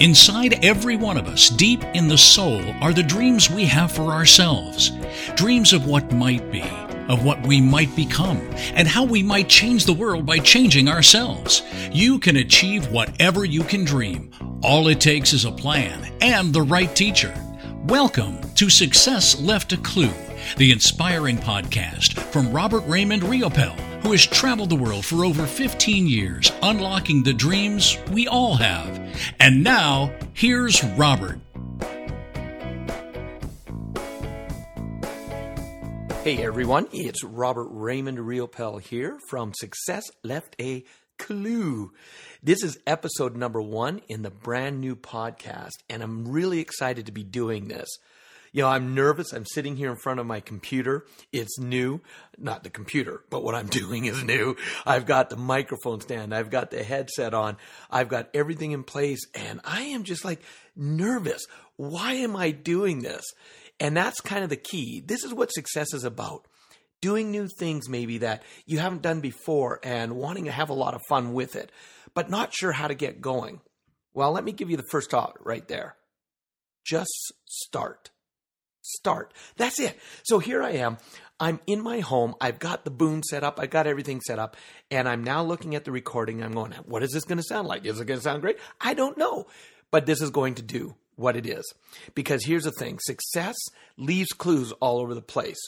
Inside every one of us, deep in the soul, are the dreams we have for ourselves. Dreams of what might be, of what we might become, and how we might change the world by changing ourselves. You can achieve whatever you can dream. All it takes is a plan and the right teacher. Welcome to Success Left a Clue, the inspiring podcast from Robert Raymond Riopel, who has traveled the world for over 15 years, unlocking the dreams we all have. And now, here's Robert. Hey everyone, it's Robert Raymond Riopel here from Success Left a Clue. This is episode number one in the brand new podcast, and I'm really excited to be doing this. You know, I'm nervous. I'm sitting here in front of my computer. It's new. Not the computer, but what I'm doing is new. I've got the microphone stand. I've got the headset on. I've got everything in place and I am just like nervous. Why am I doing this? And that's kind of the key. This is what success is about. Doing new things maybe that you haven't done before and wanting to have a lot of fun with it, but not sure how to get going. Well, let me give you the first thought right there. Just start start. That's it. So here I am. I'm in my home. I've got the boom set up. I've got everything set up. And I'm now looking at the recording. I'm going, what is this going to sound like? Is it going to sound great? I don't know. But this is going to do what it is. Because here's the thing success leaves clues all over the place.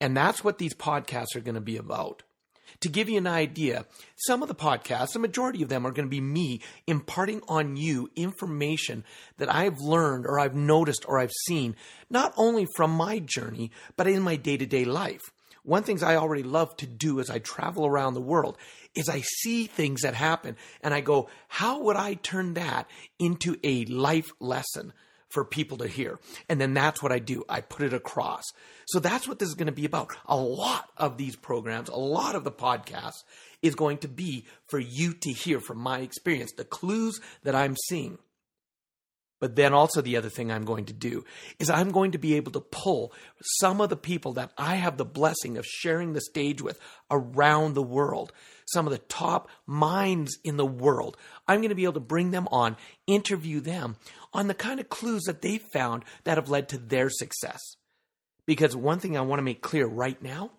And that's what these podcasts are going to be about. To give you an idea, some of the podcasts, the majority of them are going to be me imparting on you information that I've learned or I've noticed or I've seen, not only from my journey, but in my day to day life. One things I already love to do as I travel around the world is I see things that happen and I go, how would I turn that into a life lesson? For people to hear. And then that's what I do. I put it across. So that's what this is going to be about. A lot of these programs, a lot of the podcasts is going to be for you to hear from my experience, the clues that I'm seeing. But then also the other thing I'm going to do is I'm going to be able to pull some of the people that I have the blessing of sharing the stage with around the world, some of the top minds in the world. I'm going to be able to bring them on, interview them on the kind of clues that they found that have led to their success. Because one thing I want to make clear right now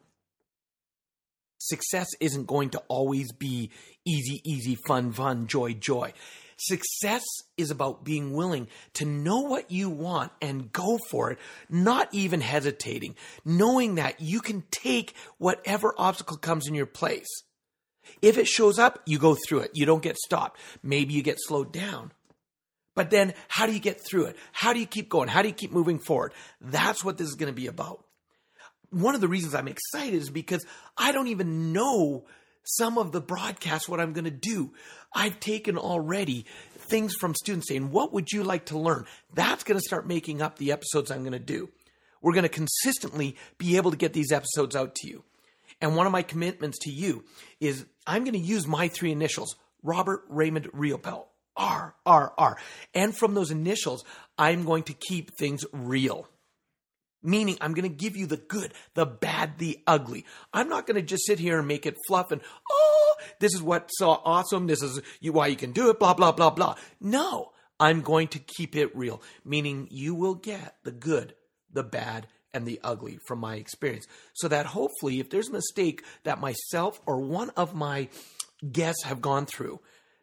success isn't going to always be easy, easy, fun, fun, joy, joy. Success is about being willing to know what you want and go for it, not even hesitating, knowing that you can take whatever obstacle comes in your place. If it shows up, you go through it. You don't get stopped. Maybe you get slowed down. But then how do you get through it? How do you keep going? How do you keep moving forward? That's what this is going to be about. One of the reasons I'm excited is because I don't even know some of the broadcasts what I'm going to do. I've taken already things from students saying, What would you like to learn? That's going to start making up the episodes I'm going to do. We're going to consistently be able to get these episodes out to you. And one of my commitments to you is I'm going to use my three initials Robert Raymond Riopel. R, R, R. And from those initials, I'm going to keep things real. Meaning, I'm going to give you the good, the bad, the ugly. I'm not going to just sit here and make it fluff and, oh, this is what's so awesome. This is why you can do it, blah, blah, blah, blah. No, I'm going to keep it real. Meaning, you will get the good, the bad, and the ugly from my experience. So that hopefully, if there's a mistake that myself or one of my guests have gone through,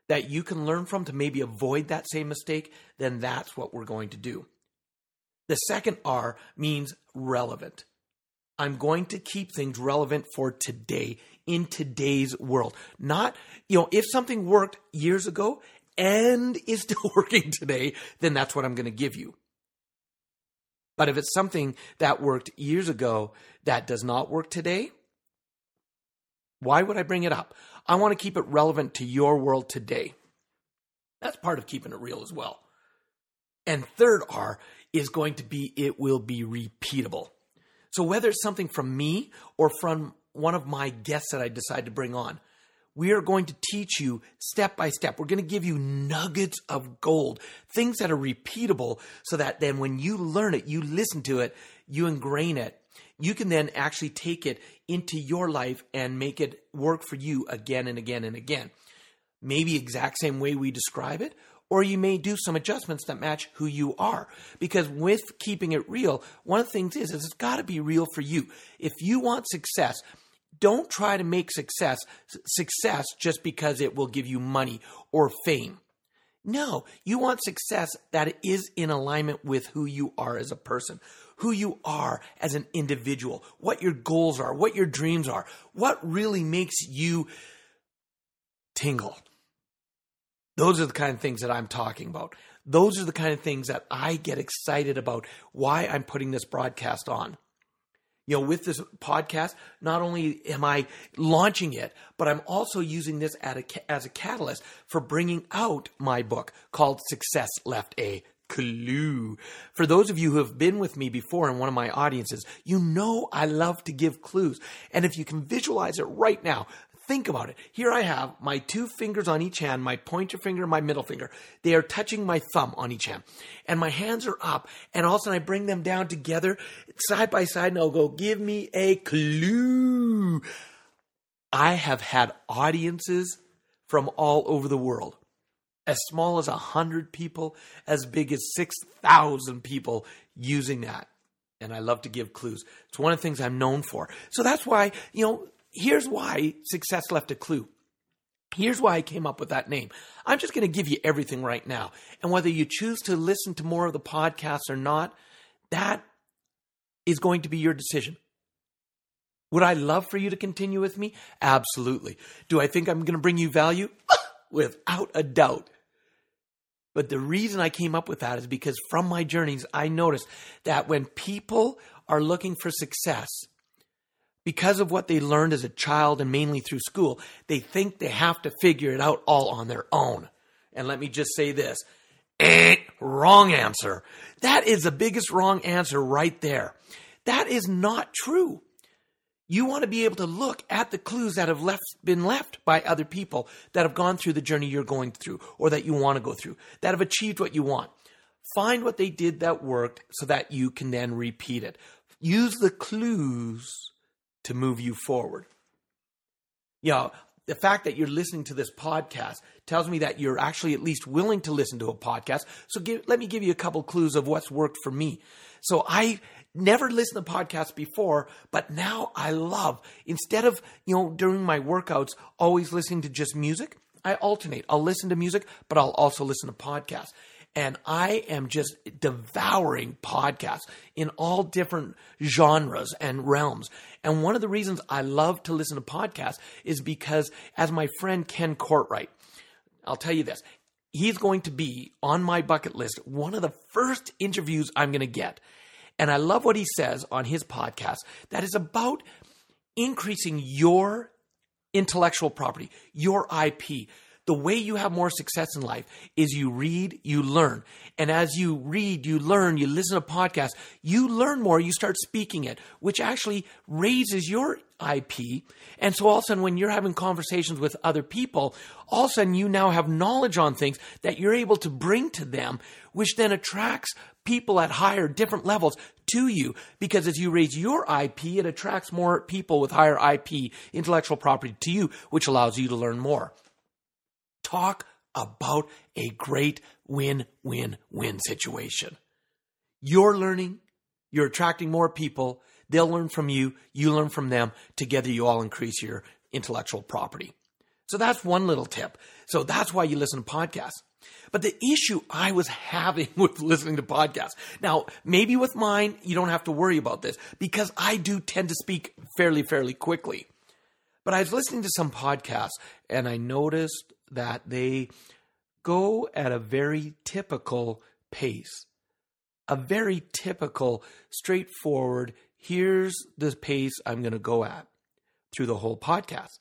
that you can learn from to maybe avoid that same mistake, then that's what we're going to do. The second R means relevant. I'm going to keep things relevant for today in today's world. Not, you know, if something worked years ago and is still working today, then that's what I'm going to give you. But if it's something that worked years ago that does not work today, why would I bring it up? I want to keep it relevant to your world today. That's part of keeping it real as well. And third R is going to be it will be repeatable. So whether it's something from me or from one of my guests that I decide to bring on, we are going to teach you step by step. We're going to give you nuggets of gold, things that are repeatable so that then when you learn it, you listen to it, you ingrain it. You can then actually take it into your life and make it work for you again and again and again. Maybe exact same way we describe it, or you may do some adjustments that match who you are. Because with keeping it real, one of the things is, is it's got to be real for you. If you want success, don't try to make success success just because it will give you money or fame. No, you want success that is in alignment with who you are as a person, who you are as an individual, what your goals are, what your dreams are, what really makes you tingle. Those are the kind of things that I'm talking about. Those are the kind of things that I get excited about why I'm putting this broadcast on. You know, with this podcast, not only am I launching it, but I'm also using this as a catalyst for bringing out my book called Success Left a clue. For those of you who have been with me before in one of my audiences, you know I love to give clues. And if you can visualize it right now, Think about it. Here I have my two fingers on each hand, my pointer finger and my middle finger. They are touching my thumb on each hand. And my hands are up. And all of a sudden I bring them down together side by side and I'll go, give me a clue. I have had audiences from all over the world. As small as a hundred people, as big as 6,000 people using that and I love to give clues. It's one of the things I'm known for. So that's why, you know, here's why success left a clue. Here's why I came up with that name. I'm just going to give you everything right now. And whether you choose to listen to more of the podcasts or not, that is going to be your decision. Would I love for you to continue with me? Absolutely. Do I think I'm going to bring you value? Without a doubt. But the reason I came up with that is because from my journeys, I noticed that when people are looking for success, because of what they learned as a child and mainly through school, they think they have to figure it out all on their own. And let me just say this eh, wrong answer. That is the biggest wrong answer right there. That is not true. You want to be able to look at the clues that have left, been left by other people that have gone through the journey you're going through or that you want to go through, that have achieved what you want. Find what they did that worked so that you can then repeat it. Use the clues to move you forward. You know, the fact that you're listening to this podcast tells me that you're actually at least willing to listen to a podcast. So give, let me give you a couple clues of what's worked for me. So I never listened to podcasts before, but now I love instead of, you know, during my workouts always listening to just music, I alternate. I'll listen to music, but I'll also listen to podcasts and I am just devouring podcasts in all different genres and realms. And one of the reasons I love to listen to podcasts is because, as my friend Ken Courtright, I'll tell you this, he's going to be on my bucket list, one of the first interviews I'm going to get. And I love what he says on his podcast that is about increasing your intellectual property, your IP the way you have more success in life is you read, you learn. And as you read, you learn, you listen to podcasts, you learn more, you start speaking it, which actually raises your IP. And so all of a sudden, when you're having conversations with other people, all of a sudden you now have knowledge on things that you're able to bring to them, which then attracts people at higher, different levels to you. Because as you raise your IP, it attracts more people with higher IP, intellectual property to you, which allows you to learn more. Talk about a great win win win situation. You're learning, you're attracting more people, they'll learn from you, you learn from them. Together, you all increase your intellectual property. So that's one little tip. So that's why you listen to podcasts. But the issue I was having with listening to podcasts, now maybe with mine, you don't have to worry about this because I do tend to speak fairly, fairly quickly. But I was listening to some podcasts and I noticed that they go at a very typical pace, a very typical, straightforward, here's the pace I'm going to go at through the whole podcast.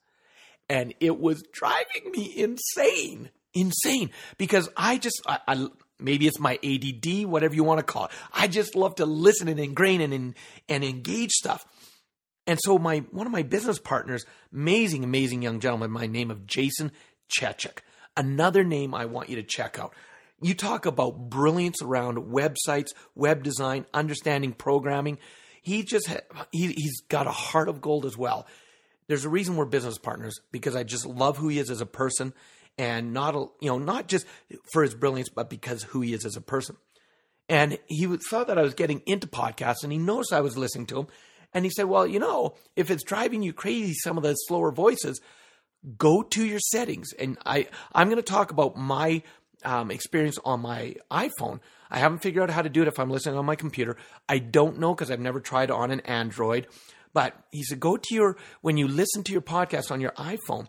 And it was driving me insane, insane, because I just, I, I maybe it's my ADD, whatever you want to call it. I just love to listen and ingrain and, and engage stuff. And so my one of my business partners, amazing, amazing young gentleman, by name of Jason Chechik. Another name I want you to check out. You talk about brilliance around websites, web design, understanding programming. He just he, he's got a heart of gold as well. There's a reason we're business partners because I just love who he is as a person, and not you know not just for his brilliance, but because who he is as a person. And he thought that I was getting into podcasts, and he noticed I was listening to him, and he said, "Well, you know, if it's driving you crazy, some of the slower voices, go to your settings." And I I'm going to talk about my um, experience on my iPhone. I haven't figured out how to do it if I'm listening on my computer. I don't know because I've never tried on an Android. But he said, go to your, when you listen to your podcast on your iPhone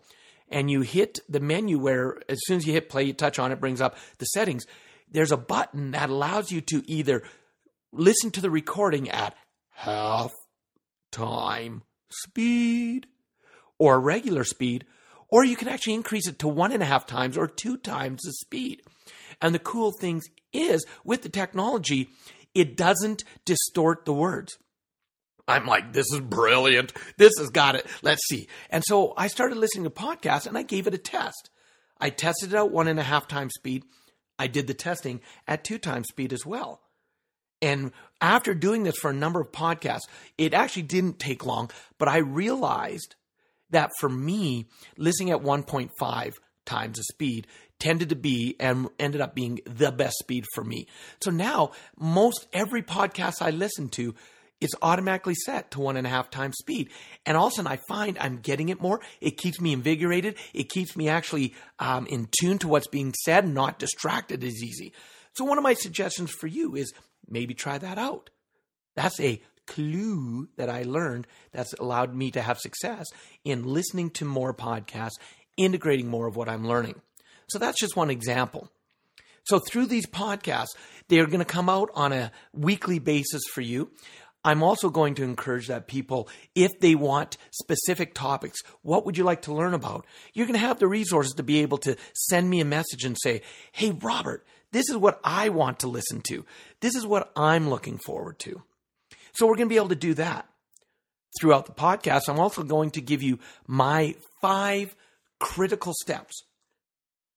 and you hit the menu where as soon as you hit play, you touch on it, brings up the settings. There's a button that allows you to either listen to the recording at half time speed or regular speed, or you can actually increase it to one and a half times or two times the speed. And the cool thing is with the technology, it doesn't distort the words. I'm like, this is brilliant. This has got it. Let's see. And so I started listening to podcasts and I gave it a test. I tested it out one and a half times speed. I did the testing at two times speed as well. And after doing this for a number of podcasts, it actually didn't take long, but I realized that for me, listening at 1.5 times the speed tended to be and ended up being the best speed for me. So now, most every podcast I listen to it's automatically set to one and a half times speed. And all of a sudden, I find I'm getting it more. It keeps me invigorated. It keeps me actually um, in tune to what's being said, not distracted as easy. So, one of my suggestions for you is maybe try that out. That's a clue that I learned that's allowed me to have success in listening to more podcasts, integrating more of what I'm learning. So, that's just one example. So, through these podcasts, they're going to come out on a weekly basis for you. I'm also going to encourage that people, if they want specific topics, what would you like to learn about? You're going to have the resources to be able to send me a message and say, Hey, Robert, this is what I want to listen to. This is what I'm looking forward to. So we're going to be able to do that. Throughout the podcast, I'm also going to give you my five critical steps.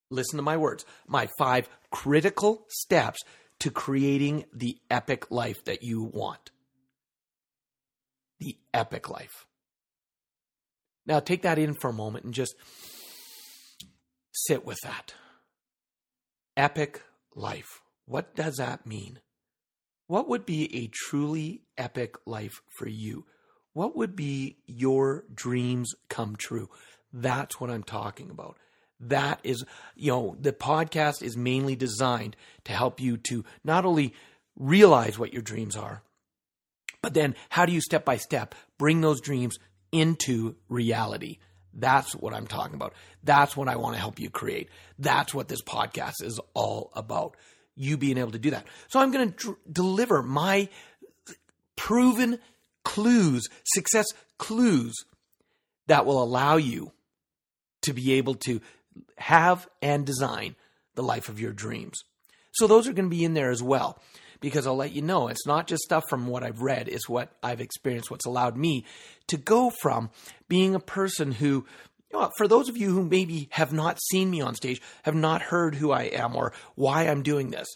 Listen to my words. My five critical steps to creating the epic life that you want the epic life. Now, take that in for a moment and just sit with that. Epic life. What does that mean? What would be a truly epic life for you? What would be your dreams come true? That's what I'm talking about. That is, you know, the podcast is mainly designed to help you to not only realize what your dreams are, but then, how do you step by step bring those dreams into reality? That's what I'm talking about. That's what I want to help you create. That's what this podcast is all about. You being able to do that. So I'm going to deliver my proven clues, success clues that will allow you to be able to have and design the life of your dreams. So those are going to be in there as well because I'll let you know it's not just stuff from what I've read, it's what I've experienced, what's allowed me to go from being a person who you know, for those of you who maybe have not seen me on stage, have not heard who I am or why I'm doing this,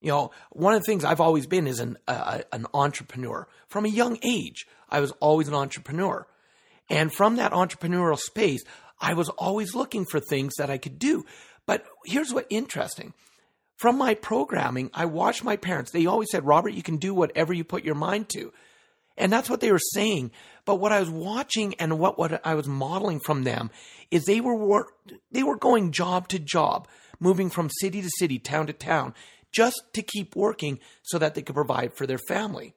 you know, one of the things I've always been is an an entrepreneur. From a young age, I was always an entrepreneur, and from that entrepreneurial space, I was always looking for things that I could do. But here's what interesting: from my programming, I watched my parents. They always said, Robert, you can do whatever you put your mind to. And that's what they were saying. But what I was watching and what, what I was modeling from them is they were, they were going job to job, moving from city to city, town to town, just to keep working so that they could provide for their family.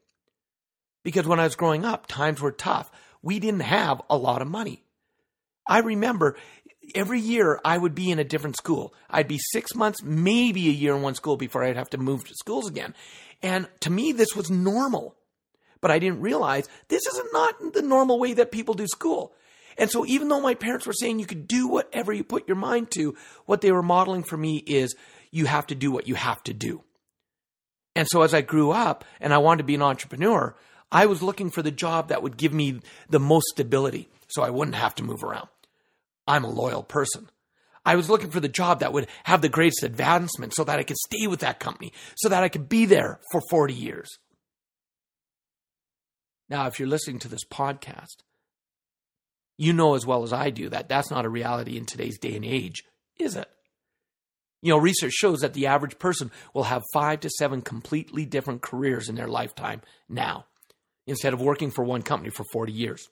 Because when I was growing up, times were tough. We didn't have a lot of money. I remember every year I would be in a different school. I'd be six months, maybe a year in one school before I'd have to move to schools again. And to me, this was normal. But I didn't realize this is not the normal way that people do school. And so even though my parents were saying you could do whatever you put your mind to, what they were modeling for me is you have to do what you have to do. And so as I grew up and I wanted to be an entrepreneur, I was looking for the job that would give me the most stability so I wouldn't have to move around. I'm a loyal person. I was looking for the job that would have the greatest advancement so that I could stay with that company, so that I could be there for 40 years. Now, if you're listening to this podcast, you know as well as I do that that's not a reality in today's day and age is it? You know, research shows that the average person will have five to seven completely different careers in their lifetime now, instead of working for one company for 40 years.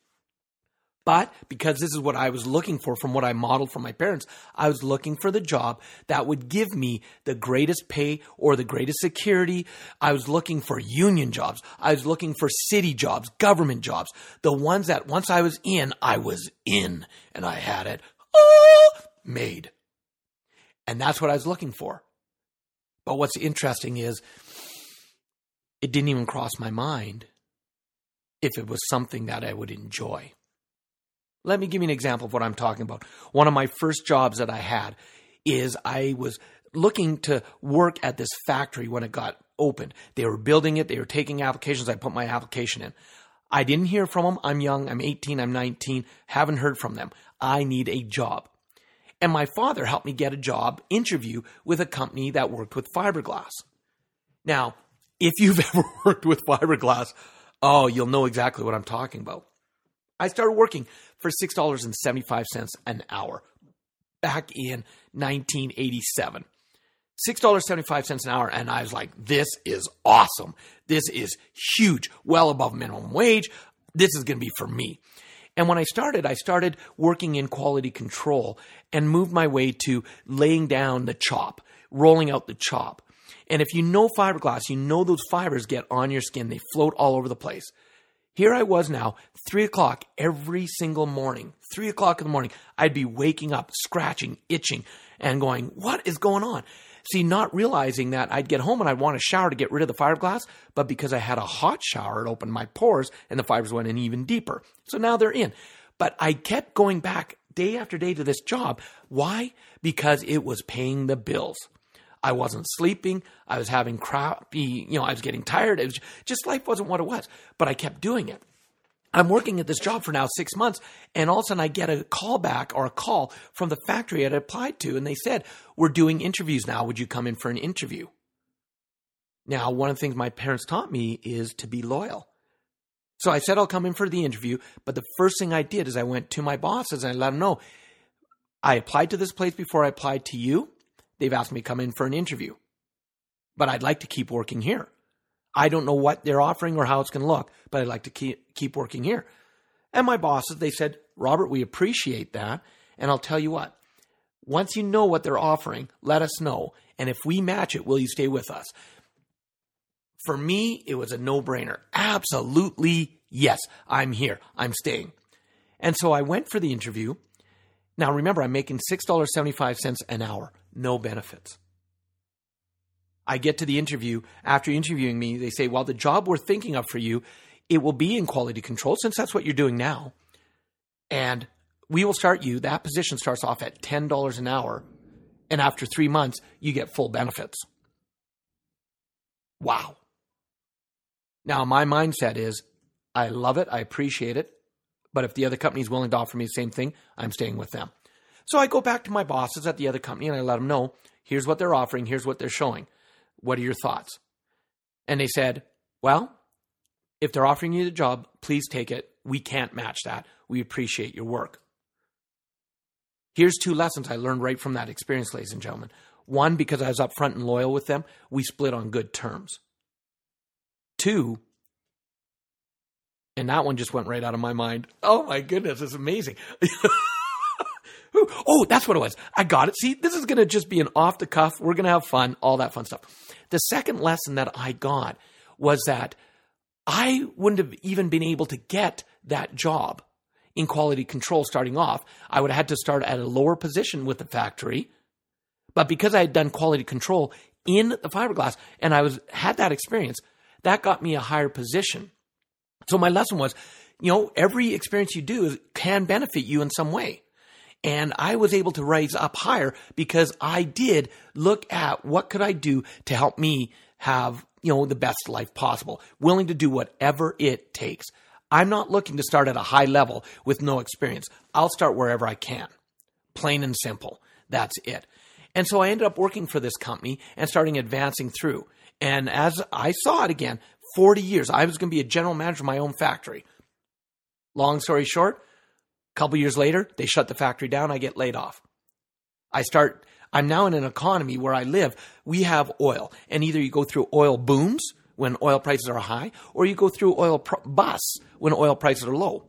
But because this is what I was looking for from what I modeled from my parents, I was looking for the job that would give me the greatest pay or the greatest security. I was looking for union jobs. I was looking for city jobs, government jobs, the ones that once I was in, I was in and I had it oh, made. And that's what I was looking for. But what's interesting is it didn't even cross my mind if it was something that I would enjoy. Let me give you an example of what I'm talking about. One of my first jobs that I had is I was looking to work at this factory when it got opened. They were building it, they were taking applications. I put my application in. I didn't hear from them. I'm young, I'm 18, I'm 19, haven't heard from them. I need a job. And my father helped me get a job interview with a company that worked with fiberglass. Now, if you've ever worked with fiberglass, oh, you'll know exactly what I'm talking about. I started working for $6.75 an hour back in 1987. $6.75 an hour. And I was like, this is awesome. This is huge, well above minimum wage. This is going to be for me. And when I started, I started working in quality control and moved my way to laying down the chop, rolling out the chop. And if you know fiberglass, you know those fibers get on your skin, they float all over the place. Here I was now, three o'clock every single morning, three o'clock in the morning. I'd be waking up, scratching, itching, and going, What is going on? See, not realizing that I'd get home and I'd want a shower to get rid of the fiberglass, but because I had a hot shower, it opened my pores and the fibers went in even deeper. So now they're in. But I kept going back day after day to this job. Why? Because it was paying the bills. I wasn't sleeping. I was having crappy, you know, I was getting tired. It was just life wasn't what it was, but I kept doing it. I'm working at this job for now six months, and all of a sudden I get a call back or a call from the factory I'd applied to, and they said, We're doing interviews now. Would you come in for an interview? Now, one of the things my parents taught me is to be loyal. So I said I'll come in for the interview, but the first thing I did is I went to my bosses and I let them know I applied to this place before I applied to you. They've asked me to come in for an interview, but I'd like to keep working here. I don't know what they're offering or how it's going to look, but I'd like to keep, keep working here. And my bosses, they said, Robert, we appreciate that. And I'll tell you what, once you know what they're offering, let us know. And if we match it, will you stay with us? For me, it was a no brainer. Absolutely, yes, I'm here. I'm staying. And so I went for the interview. Now, remember, I'm making $6.75 an hour no benefits. I get to the interview. After interviewing me, they say, Well, the job we're thinking of for you, it will be in quality control since that's what you're doing now. And we will start you. That position starts off at $10 an hour. And after three months, you get full benefits. Wow. Now, my mindset is I love it. I appreciate it. But if the other company is willing to offer me the same thing, I'm staying with them. So I go back to my bosses at the other company and I let them know here's what they're offering, here's what they're showing. What are your thoughts? And they said, well, if they're offering you the job, please take it. We can't match that. We appreciate your work. Here's two lessons I learned right from that experience, ladies and gentlemen. One, because I was upfront and loyal with them, we split on good terms. Two, and that one just went right out of my mind. Oh my goodness, it's amazing. Oh, that's what it was. I got it. See, this is going to just be an off the cuff. We're going to have fun, all that fun stuff. The second lesson that I got was that I wouldn't have even been able to get that job in quality control starting off. I would have had to start at a lower position with the factory. But because I had done quality control in the fiberglass and I was had that experience, that got me a higher position. So my lesson was, you know, every experience you do can benefit you in some way. And I was able to rise up higher because I did look at what could I do to help me have, you know, the best life possible, willing to do whatever it takes. I'm not looking to start at a high level with no experience. I'll start wherever I can. Plain and simple. That's it. And so I ended up working for this company and starting advancing through. And as I saw it again, 40 years, I was going to be a general manager of my own factory. Long story short, a couple years later, they shut the factory down. I get laid off. I start, I'm now in an economy where I live. We have oil, and either you go through oil booms when oil prices are high, or you go through oil pr- busts when oil prices are low.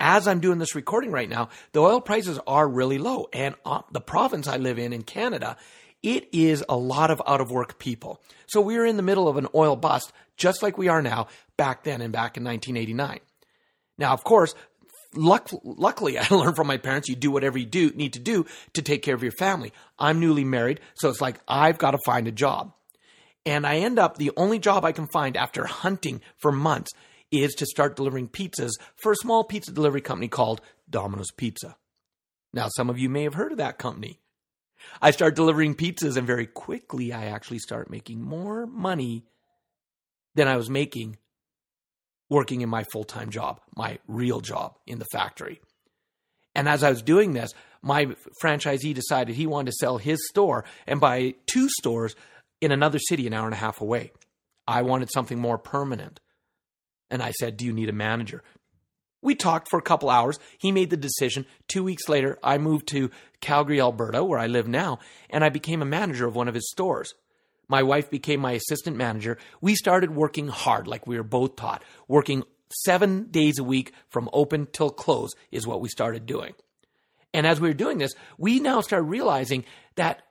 As I'm doing this recording right now, the oil prices are really low. And uh, the province I live in, in Canada, it is a lot of out of work people. So we are in the middle of an oil bust, just like we are now back then and back in 1989. Now, of course, luck, luckily I learned from my parents, you do whatever you do need to do to take care of your family. I'm newly married, so it's like I've got to find a job. And I end up the only job I can find after hunting for months is to start delivering pizzas for a small pizza delivery company called Domino's Pizza. Now, some of you may have heard of that company. I start delivering pizzas, and very quickly, I actually start making more money than I was making working in my full time job, my real job in the factory. And as I was doing this, my franchisee decided he wanted to sell his store and buy two stores in another city an hour and a half away. I wanted something more permanent. And I said, Do you need a manager? We talked for a couple hours. He made the decision. Two weeks later, I moved to Calgary, Alberta, where I live now, and I became a manager of one of his stores. My wife became my assistant manager. We started working hard, like we were both taught. Working seven days a week from open till close is what we started doing. And as we were doing this, we now started realizing that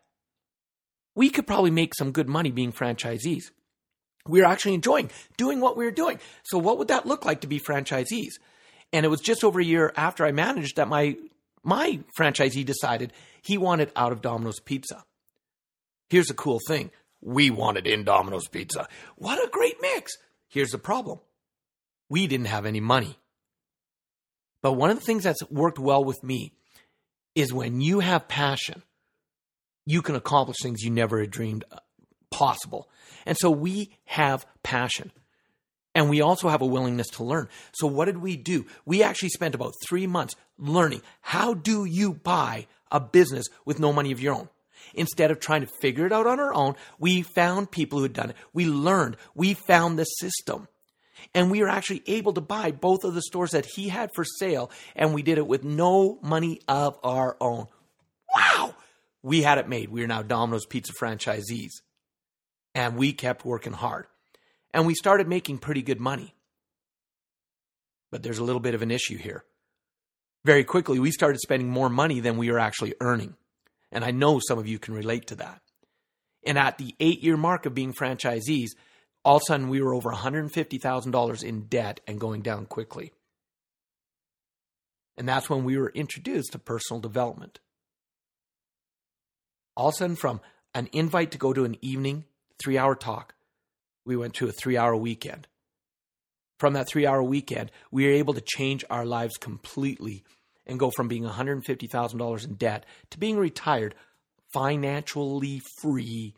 we could probably make some good money being franchisees we were actually enjoying doing what we were doing. So, what would that look like to be franchisees? And it was just over a year after I managed that my my franchisee decided he wanted out of Domino's Pizza. Here's the cool thing: we wanted in Domino's Pizza. What a great mix! Here's the problem: we didn't have any money. But one of the things that's worked well with me is when you have passion, you can accomplish things you never had dreamed uh, possible. And so we have passion. And we also have a willingness to learn. So what did we do? We actually spent about three months learning how do you buy a business with no money of your own? Instead of trying to figure it out on our own, we found people who had done it. We learned. We found the system. And we were actually able to buy both of the stores that he had for sale, and we did it with no money of our own. Wow! We had it made. We are now Domino's Pizza franchisees and we kept working hard. And we started making pretty good money. But there's a little bit of an issue here. Very quickly, we started spending more money than we were actually earning. And I know some of you can relate to that. And at the eight year mark of being franchisees, all of a sudden we were over $150,000 in debt and going down quickly. And that's when we were introduced to personal development. All of a sudden, from an invite to go to an evening three hour talk. We went to a three hour weekend. From that three hour weekend, we were able to change our lives completely and go from being $150,000 in debt to being retired financially free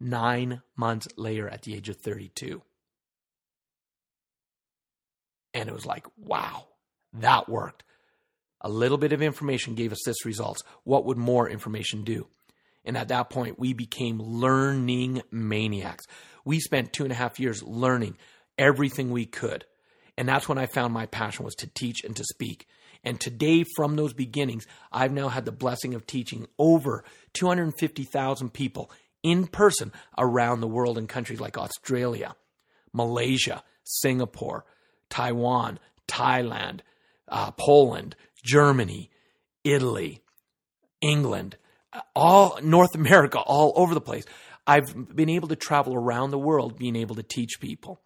nine months later at the age of 32. And it was like, wow, that worked. A little bit of information gave us this results. What would more information do? And at that point, we became learning maniacs. We spent two and a half years learning everything we could. And that's when I found my passion was to teach and to speak. And today, from those beginnings, I've now had the blessing of teaching over 250,000 people in person around the world in countries like Australia, Malaysia, Singapore, Taiwan, Thailand, uh, Poland, Germany, Italy, England, all North America, all over the place. I've been able to travel around the world being able to teach people.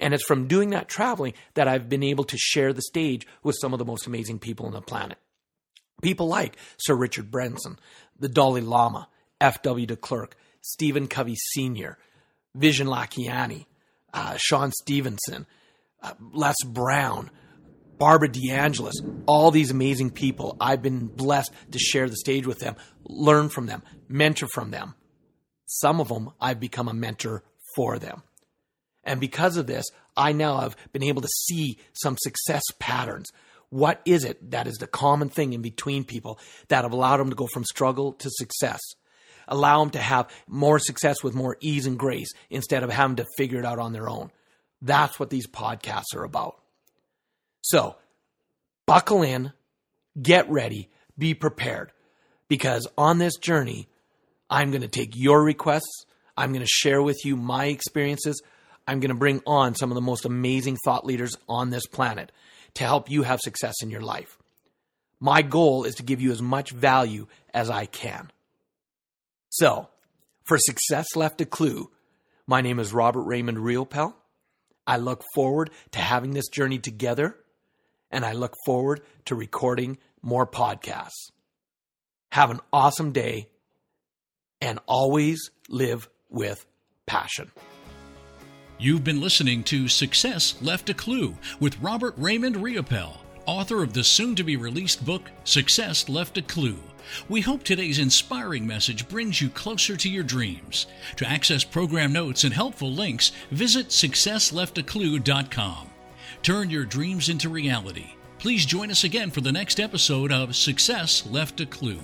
And it's from doing that traveling that I've been able to share the stage with some of the most amazing people on the planet. People like Sir Richard Branson, the Dalai Lama, F.W. de Klerk, Stephen Covey Sr., Vishen Lakhiani, uh, Shawn Stevenson, uh, Les Brown, Barbara DeAngelis, all these amazing people. I've been blessed to share the stage with them, learn from them, mentor from them. Some of them, I've become a mentor for them. And because of this, I now have been able to see some success patterns. What is it that is the common thing in between people that have allowed them to go from struggle to success? Allow them to have more success with more ease and grace instead of having to figure it out on their own. That's what these podcasts are about. So buckle in, get ready, be prepared. Because on this journey, I'm going to take your requests. I'm going to share with you my experiences. I'm going to bring on some of the most amazing thought leaders on this planet to help you have success in your life. My goal is to give you as much value as I can. So, for Success Left a Clue, my name is Robert Raymond Riopel. I look forward to having this journey together, and I look forward to recording more podcasts. Have an awesome day, and always live with passion. You've been listening to Success Left a Clue with Robert Raymond Riopel, author of the soon to be released book Success Left a Clue. We hope today's inspiring message brings you closer to your dreams. To access program notes and helpful links, visit successleftaclue.com. Turn your dreams into reality. Please join us again for the next episode of Success Left a Clue.